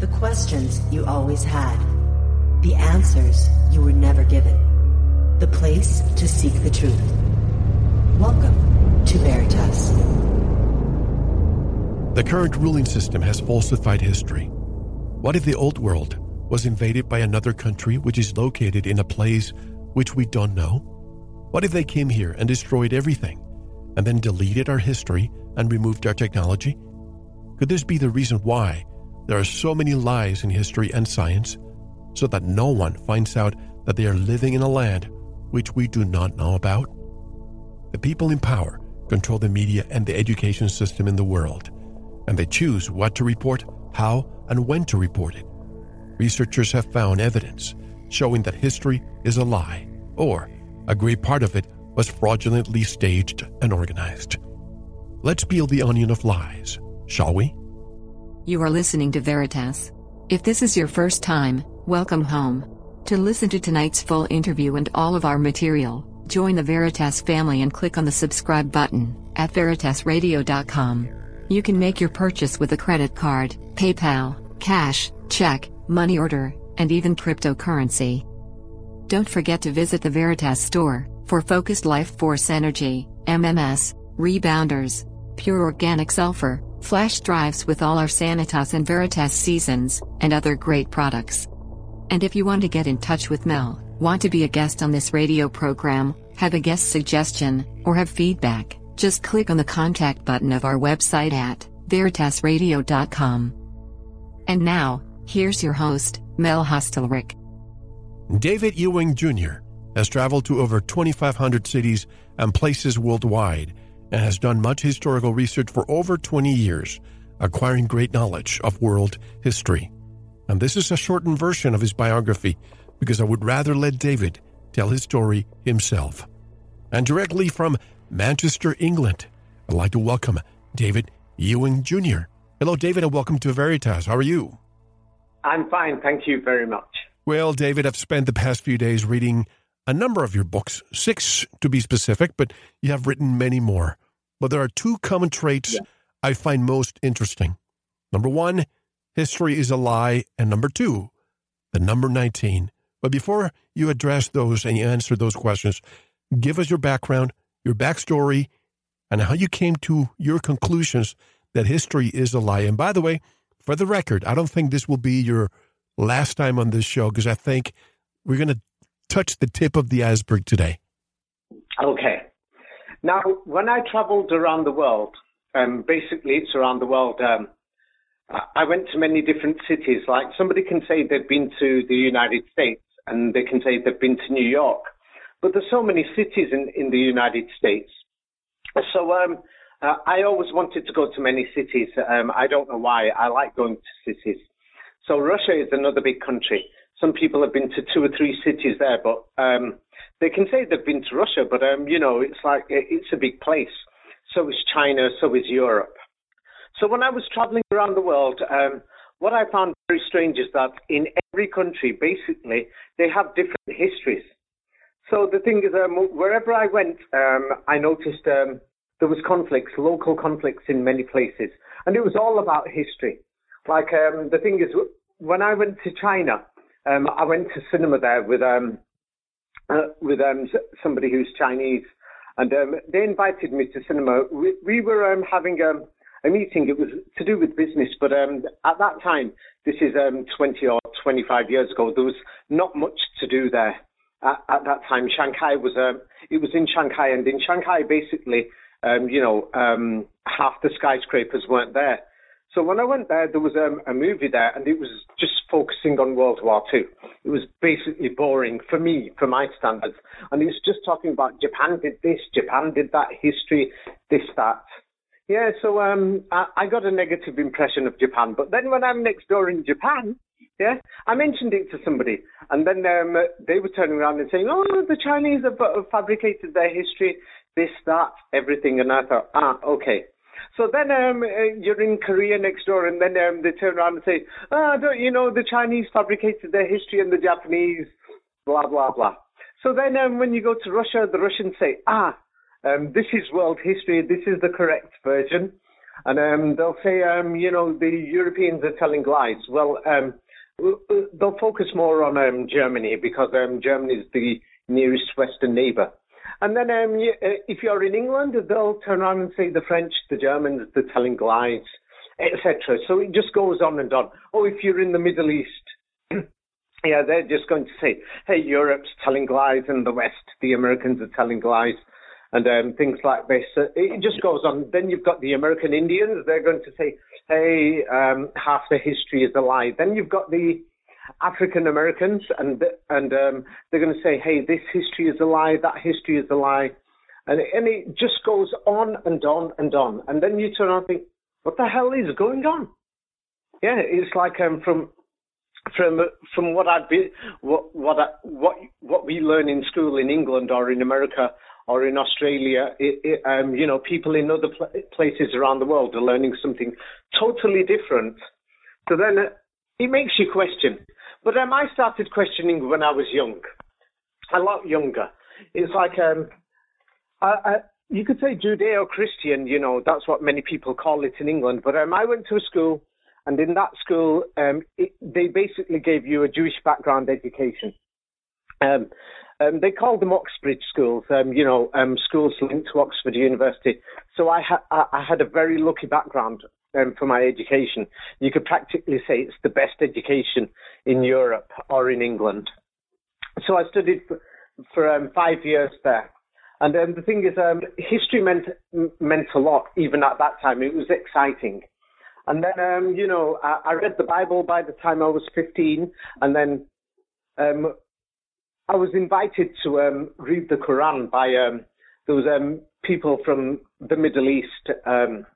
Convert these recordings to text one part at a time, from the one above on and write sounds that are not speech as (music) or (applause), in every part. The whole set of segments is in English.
The questions you always had. The answers you were never given. The place to seek the truth. Welcome to Veritas. The current ruling system has falsified history. What if the old world was invaded by another country which is located in a place which we don't know? What if they came here and destroyed everything and then deleted our history and removed our technology? Could this be the reason why there are so many lies in history and science so that no one finds out that they are living in a land which we do not know about? The people in power control the media and the education system in the world, and they choose what to report, how, and when to report it. Researchers have found evidence showing that history is a lie, or a great part of it was fraudulently staged and organized. Let's peel the onion of lies, shall we? You are listening to Veritas. If this is your first time, welcome home. To listen to tonight's full interview and all of our material, join the Veritas family and click on the subscribe button at veritasradio.com. You can make your purchase with a credit card, PayPal, cash, check, money order, and even cryptocurrency. Don't forget to visit the Veritas store for focused life force energy, MMS, rebounders, pure organic sulfur, flash drives with all our Sanitas and Veritas seasons, and other great products. And if you want to get in touch with Mel, want to be a guest on this radio program, have a guest suggestion, or have feedback, just click on the contact button of our website at veritasradio.com. And now, here's your host, Mel Hostelrick. David Ewing Jr. has traveled to over 2,500 cities and places worldwide and has done much historical research for over 20 years, acquiring great knowledge of world history. And this is a shortened version of his biography because I would rather let David tell his story himself. And directly from Manchester, England, I'd like to welcome David Ewing Jr. Hello, David, and welcome to Veritas. How are you? I'm fine. Thank you very much. Well, David, I've spent the past few days reading a number of your books, six to be specific, but you have written many more. But there are two common traits yeah. I find most interesting. Number one, history is a lie. And number two, the number 19. But before you address those and you answer those questions, give us your background, your backstory, and how you came to your conclusions that history is a lie. And by the way, for the record, I don't think this will be your last time on this show because I think we're going to touch the tip of the iceberg today. Okay. Now, when I traveled around the world, um, basically it's around the world. Um, I went to many different cities. Like somebody can say they've been to the United States and they can say they've been to New York, but there's so many cities in, in the United States. So um, uh, I always wanted to go to many cities. Um, I don't know why. I like going to cities. So Russia is another big country. Some people have been to two or three cities there, but um, they can say they've been to Russia, but um, you know, it's like it's a big place. So is China, so is Europe. So when I was traveling around the world, um, what I found very strange is that in every country, basically, they have different histories. So the thing is, um, wherever I went, um, I noticed um, there was conflicts, local conflicts in many places, and it was all about history. Like um, the thing is, when I went to China, um, I went to cinema there with um, uh, with um, somebody who's Chinese, and um, they invited me to cinema. We, we were um, having um, a meeting. It was to do with business, but um, at that time, this is um, 20 or 25 years ago, there was not much to do there. At, at that time, Shanghai was it was in Shanghai, and in Shanghai, basically, you know, half the skyscrapers weren't there. So when I went there, there was um, a movie there, and it was just focusing on World War II. It was basically boring for me, for my standards, and it was just talking about Japan did this, Japan did that, history, this, that. Yeah, so um, I, I got a negative impression of Japan. But then when I'm next door in Japan, yeah, I mentioned it to somebody, and then um, they were turning around and saying, "Oh, the Chinese have, have fabricated their history, this, that, everything." And I thought, ah, okay. So then um, uh, you're in Korea next door, and then um, they turn around and say, "Ah, don't you know the Chinese fabricated their history and the Japanese, blah blah blah." So then um, when you go to Russia, the Russians say, "Ah, um, this is world history. This is the correct version." and um, they'll say, um, you know, the Europeans are telling lies. Well, um, they'll focus more on um, Germany because um, Germany is the nearest Western neighbour. And then um, you, uh, if you're in England, they'll turn around and say the French, the Germans, they're telling lies, etc. So it just goes on and on. Oh, if you're in the Middle East, (clears throat) yeah, they're just going to say, hey, Europe's telling lies and the West, the Americans are telling lies and um, things like this. Uh, it just goes on. Then you've got the American Indians. They're going to say, hey, um, half the history is a lie. Then you've got the African Americans, and and um, they're going to say, hey, this history is a lie, that history is a lie. And, and it just goes on and on and on. And then you turn around and think, what the hell is going on? Yeah, it's like um, from from from what I'd be what what I, what what we learn in school in England or in America or in Australia, it, it, um, you know, people in other pl- places around the world are learning something totally different. So then uh, it makes you question. But um, I started questioning when I was young, a lot younger. It's like um, I, I, you could say Judeo-Christian. You know, that's what many people call it in England. But um, I went to a school, and in that school, um, it, they basically gave you a Jewish background education. Um, um, they called them Oxbridge schools, um, you know, um, schools linked to Oxford University. So I, ha- I had a very lucky background um, for my education. You could practically say it's the best education in Europe or in England. So I studied for, for um, five years there. And um, the thing is, history meant meant a lot even at that time. It was exciting. And then, you know, I, I read the Bible by the time I was 15, and then um, I was invited to um, read the Quran by um, those um, people from the Middle East um,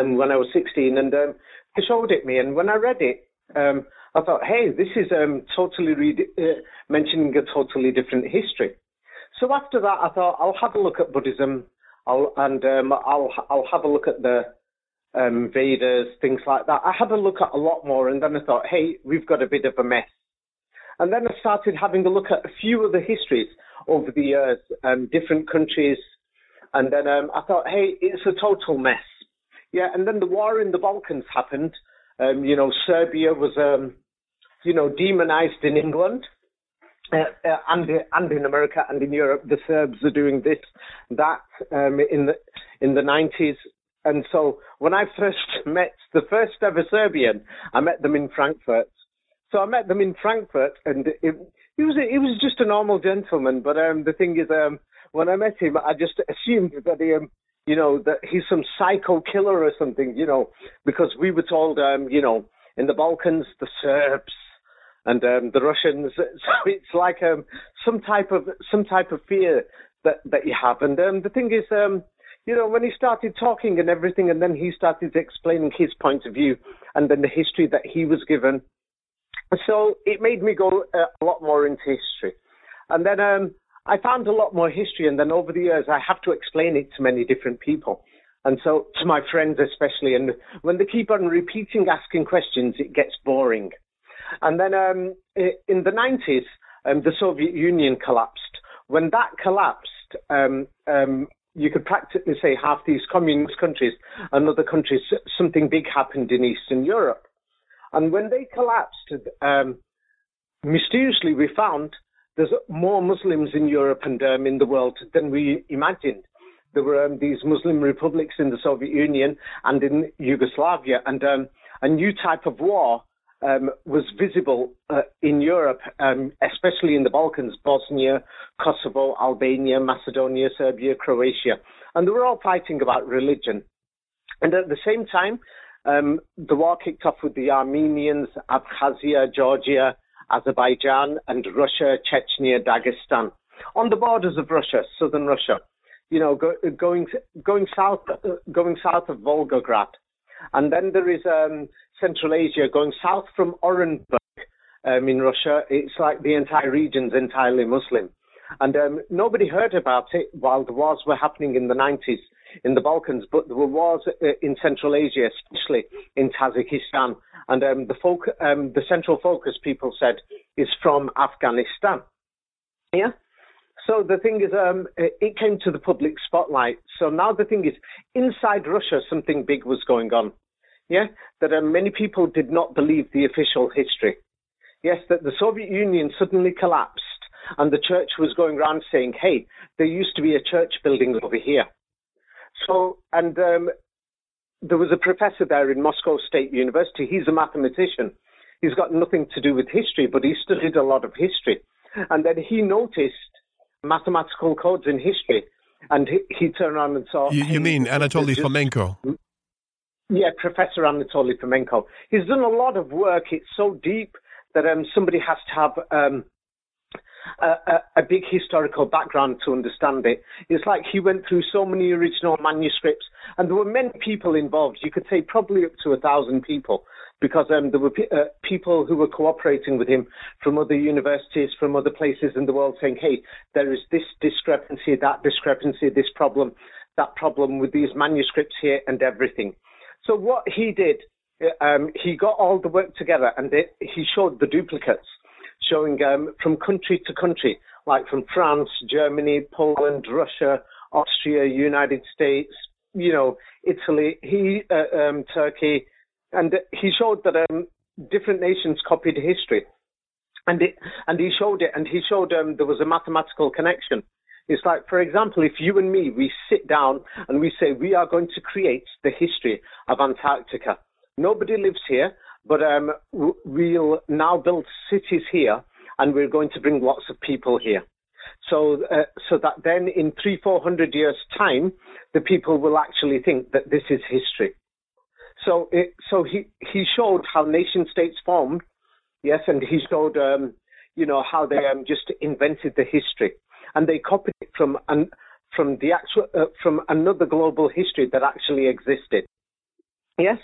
um, when I was 16, and um, they showed it me. And when I read it, um, I thought, hey, this is um, totally re- uh, mentioning a totally different history. So after that, I thought I'll have a look at Buddhism, I'll, and um, I'll I'll have a look at the um, Vedas, things like that. I had a look at a lot more, and then I thought, hey, we've got a bit of a mess. And then I started having a look at a few of the histories over the years, different countries. And then I thought, hey, it's a total mess. Yeah, and then the war in the Balkans happened. Um, you know, Serbia was, um, you know, demonized in England. Uh, uh, and and in America and in Europe, the Serbs are doing this, that um, in the in the 90s. And so when I first (laughs) met the first ever Serbian, I met them in Frankfurt, so I met them in Frankfurt, and it, he was a, he was just a normal gentleman. But um, the thing is, um, when I met him, I just assumed that he, um, you know, that he's some psycho killer or something, you know, because we were told, um, you know, in the Balkans, the Serbs and um, the Russians. (laughs) So it's like um, some type of some type of fear that that you have. And um, the thing is, um, you know, when he started talking and everything, and then he started explaining his point of view, and then the history that he was given, so it made me go uh, a lot more into history. And then um, I found a lot more history, and then over the years, I have to explain it to many different people. And so to my friends especially, and when they keep on repeating asking questions, it gets boring. And then um, in the 90s, um, the Soviet Union collapsed. When that collapsed, um, um, you could practically say half these communist countries and other countries, something big happened in Eastern Europe. And when they collapsed, um, mysteriously we found there's more Muslims in Europe and um, in the world than we imagined. There were um, these Muslim republics in the Soviet Union and in Yugoslavia, and um, a new type of war um, was visible uh, in Europe, um, especially in the Balkans, Bosnia, Kosovo, Albania, Macedonia, Serbia, Croatia. And they were all fighting about religion. And at the same time, um, the war kicked off with the Armenians, Abkhazia, Georgia, Azerbaijan, and Russia, Chechnya, Dagestan, on the borders of Russia, southern Russia. You know, go, going going south, going south of Volgograd, and then there is um, Central Asia, going south from Orenburg um, in Russia. It's like the entire region's entirely Muslim. And um, nobody heard about it while the wars were happening in the 90s in the Balkans, but there were wars uh, in Central Asia, especially in Tajikistan. And um, the, folk, um, the central focus, people said, is from Afghanistan. Yeah? So the thing is, um, it came to the public spotlight. So now the thing is, inside Russia, something big was going on. Yeah, that uh, many people did not believe the official history. Yes, that the Soviet Union suddenly collapsed and the church was going around saying, hey, there used to be a church building over here. So, and um, there was a professor there in Moscow State University. He's a mathematician. He's got nothing to do with history, but he studied a lot of history. And then he noticed mathematical codes in history. And he, he turned around and saw. You, you mean Anatoly just, Fomenko? Yeah, Professor Anatoly Fomenko. He's done a lot of work. It's so deep that um, somebody has to have um, a, a, big historical background to understand it. It's like he went through so many original manuscripts, and there were many people involved. You could say probably up to a thousand people, because um, there were uh, people who were cooperating with him from other universities, from other places in the world, saying, "Hey, there is this discrepancy, that discrepancy, this problem, that problem with these manuscripts here, and everything." So what he did, uh, um, he got all the work together, and he showed the duplicates showing um, from country to country, like from France, Germany, Poland, Russia, Austria, United States, you know, Italy, he, uh, um, Turkey, and he showed that um, different nations copied history, and it, and he showed it, and he showed um, there was a mathematical connection. It's like, for example, if you and me we sit down and we say we are going to create the history of Antarctica. Nobody lives here, but um, we'll now build cities here, and we're going to bring lots of people here. So, uh, so that then in three, four hundred years' time, the people will actually think that this is history. So, it, so he he showed how nation states formed, yes, and he showed, um, you know, how they um, just invented the history, and they copied it from an, from the actual uh, from another global history that actually existed. Yes,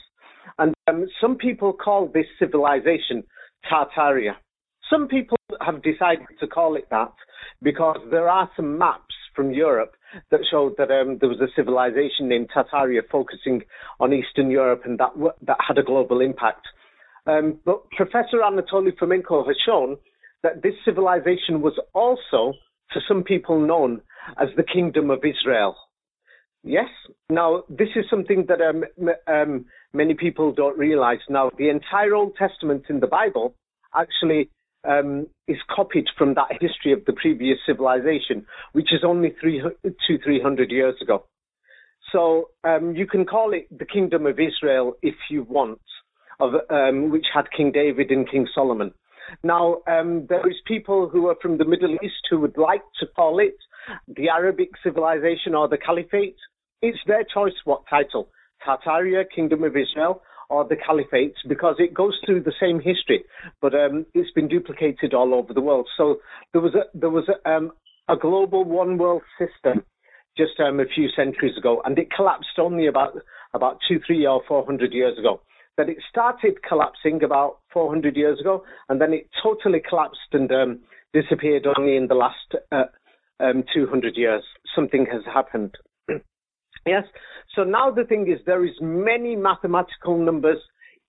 and um, some people call this civilization Tartaria. Some people have decided to call it that because there are some maps from Europe that showed that um, there was a civilization named Tartaria focusing on Eastern Europe and that that had a global impact. Um, but Professor Anatoly Fomenko has shown that this civilization was also, to some people, known as the Kingdom of Israel. Yes. Now, this is something that um, um, many people don't realize. Now, the entire Old Testament in the Bible actually um, is copied from that history of the previous civilization, which is only three, two, three hundred years ago. So um, you can call it the Kingdom of Israel if you want, of, um, which had King David and King Solomon. Now, um, there is people who are from the Middle East who would like to call it the Arabic civilization or the Caliphate. It's their choice what title. Tartaria, Kingdom of Israel, or the Caliphate, because it goes through the same history, but um, it's been duplicated all over the world. So there was a, there was a, um, a global one world system just um, a few centuries ago, and it collapsed only about about two, three, or four hundred years ago. That it started collapsing about 400 years ago, and then it totally collapsed and um, disappeared only in the last uh, um, 200 years. Something has happened. Yes. So now the thing is, there is many mathematical numbers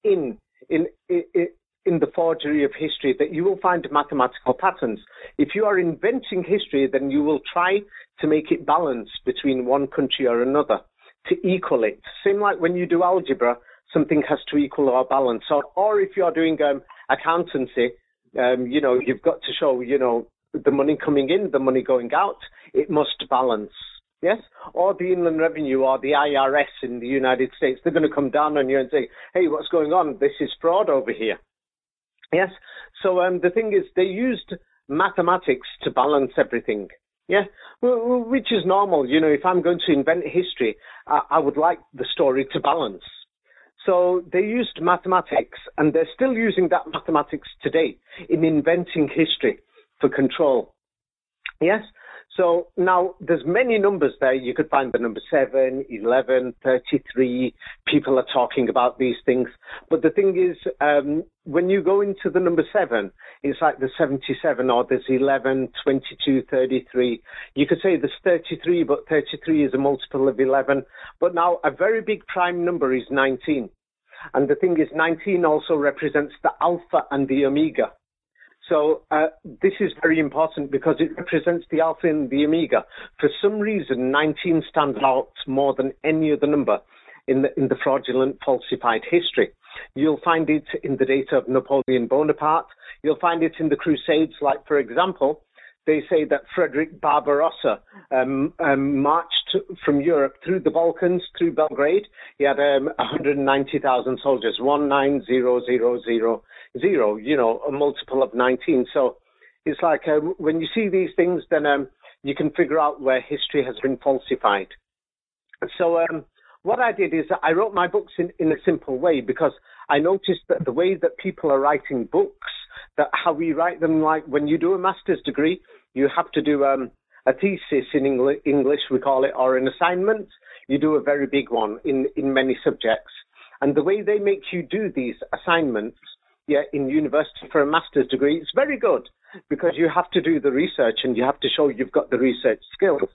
in in in, in the forgery of history that you will find mathematical patterns. If you are inventing history, then you will try to make it balance between one country or another to equal it. Same like when you do algebra, something has to equal or balance. Or, or if you are doing um, accountancy, um, you know, you've got to show, you know, the money coming in, the money going out. It must balance yes, or the Inland Revenue or the IRS in the United States, they're going to come down on you and say, hey, what's going on? This is fraud over here. Yes, so um, the thing is, they used mathematics to balance everything. Yeah, which is normal. You know, if I'm going to invent history, I, I would like the story to balance. So they used mathematics, and they're still using that mathematics today in inventing history for control. Yes, so now there's many numbers there. You could find the number 7, 11, 33. People are talking about these things. But the thing is, um, when you go into the number 7, it's like the 77 or there's 11, 22, 33. You could say there's 33, but 33 is a multiple of 11. But now a very big prime number is 19. And the thing is, 19 also represents the alpha and the omega. So uh, this is very important because it represents the alpha and the omega. For some reason, 19 stands out more than any other number in the, in the fraudulent falsified history. You'll find it in the data of Napoleon Bonaparte. You'll find it in the Crusades, like, for example, they say that Frederick Barbarossa um, um, marched from Europe through the Balkans, through Belgrade. He had um, 190,000 soldiers, 190000, you know, a multiple of 19. So it's like um, when you see these things, then um, you can figure out where history has been falsified. So um, what I did is I wrote my books in, in a simple way because I noticed that the way that people are writing books, that how we write them, like when you do a master's degree, you have to do um, a thesis in English, we call it, or an assignment. You do a very big one in, in many subjects. And the way they make you do these assignments yeah, in university for a master's degree, it's very good because you have to do the research and you have to show you've got the research skills.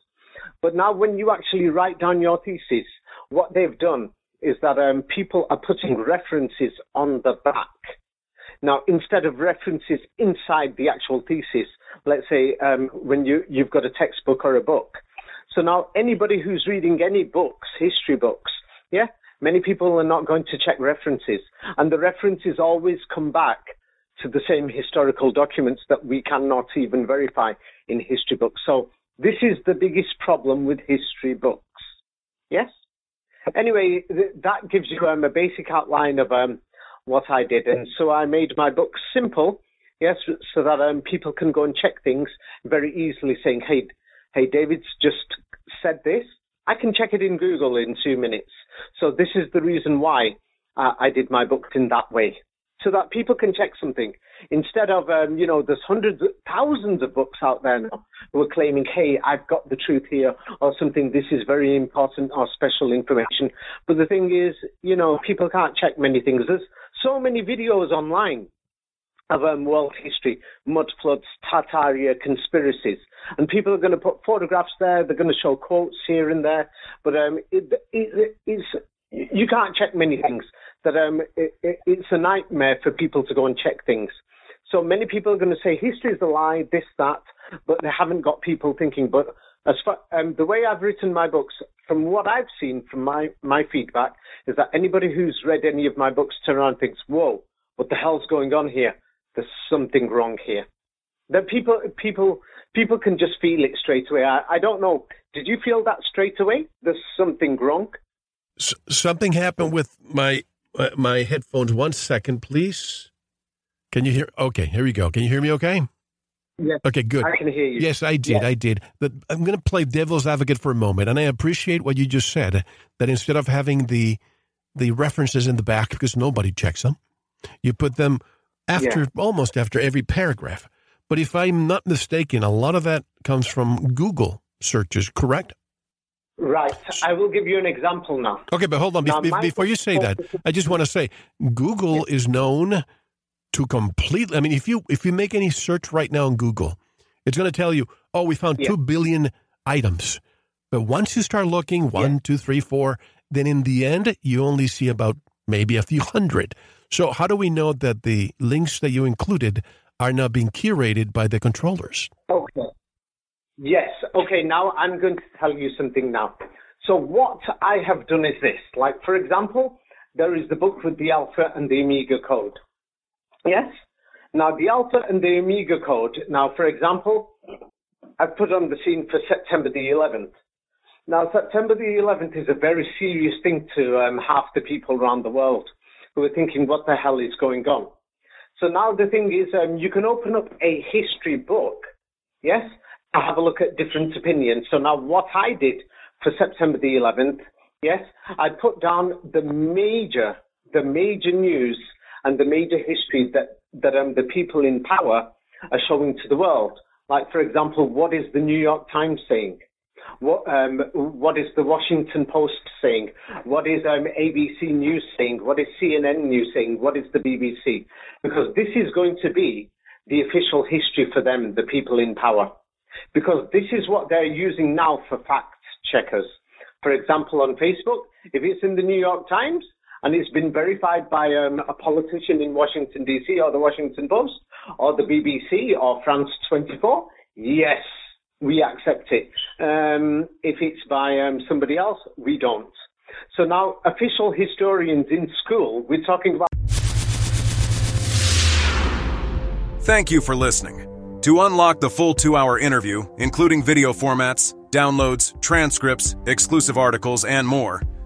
But now when you actually write down your thesis, what they've done is that um, people are putting references on the back. Now, instead of references inside the actual thesis, let's say um, when you, you've got a textbook or a book. So now anybody who's reading any books, history books, yeah, many people are not going to check references. And the references always come back to the same historical documents that we cannot even verify in history books. So this is the biggest problem with history books. Yes? Anyway, th- that gives you um, a basic outline of um, what I did. And so I made my book simple, yes, so that um, people can go and check things very easily, saying, hey, hey, David's just said this. I can check it in Google in two minutes. So this is the reason why uh, I did my book in that way so that people can check something instead of um, you know there's hundreds thousands of books out there now who are claiming hey i've got the truth here or something this is very important or special information but the thing is you know people can't check many things there's so many videos online of um, world history, mud floods, Tartaria, conspiracies. And people are going to put photographs there, they're going to show quotes here and there, but um, it, it, it's, you can't check many things that um, it, it's a nightmare for people to go and check things. So many people are going to say history is a lie, this, that, but they haven't got people thinking. But as far, um, the way I've written my books, from what I've seen from my, my feedback, is that anybody who's read any of my books turn around and thinks, whoa, what the hell's going on here? There's something wrong here. That people, people, people can just feel it straight away. I, I don't know. Did you feel that straight away? There's something wrong. S- something happened with my uh, my headphones. One second, please. Can you hear? Okay, here we go. Can you hear me? Okay. Yes. Okay, good. I can hear you. Yes, I did. Yes. I did. But I'm going to play devil's advocate for a moment, and I appreciate what you just said. That instead of having the the references in the back because nobody checks them, you put them after yeah. almost after every paragraph. But if I'm not mistaken, a lot of that comes from Google searches. Correct? Right. I will give you an example now. Okay, but hold on. Now, Be- before you say that, I just want to say Google is known to completely. I mean, if you if you make any search right now on Google, it's going to tell you, "Oh, we found yeah. two billion items." But once you start looking, one, yeah. two, three, four, then in the end, you only see about maybe a few hundred. So, how do we know that the links that you included are not being curated by the controllers? Okay. Yes. Okay. Now I'm going to tell you something now. So what I have done is this. Like, for example, there is the book with the alpha and the omega code. Yes. Now the alpha and the omega code. Now, for example, I've put on the scene for September the 11th. Now, September the 11th is a very serious thing to um, half the people around the world who are thinking, what the hell is going on? So now the thing is, um, you can open up a history book, yes, I have a look at different opinions. So now what I did for September the 11th, yes, I put down the major, the major news and the major history that, that um, the people in power are showing to the world. Like, for example, what is the New York Times saying? What, um, what is the Washington Post saying? What is um, ABC News saying? What is CNN News saying? What is the BBC? Because this is going to be the official history for them, the people in power because this is what they're using now for fact checkers. For example, on Facebook, if it's in the New York Times and it's been verified by um, a politician in Washington, D.C., or the Washington Post, or the BBC, or France 24, yes, we accept it. Um, if it's by um, somebody else, we don't. So now, official historians in school, we're talking about. Thank you for listening. To unlock the full two hour interview, including video formats, downloads, transcripts, exclusive articles, and more,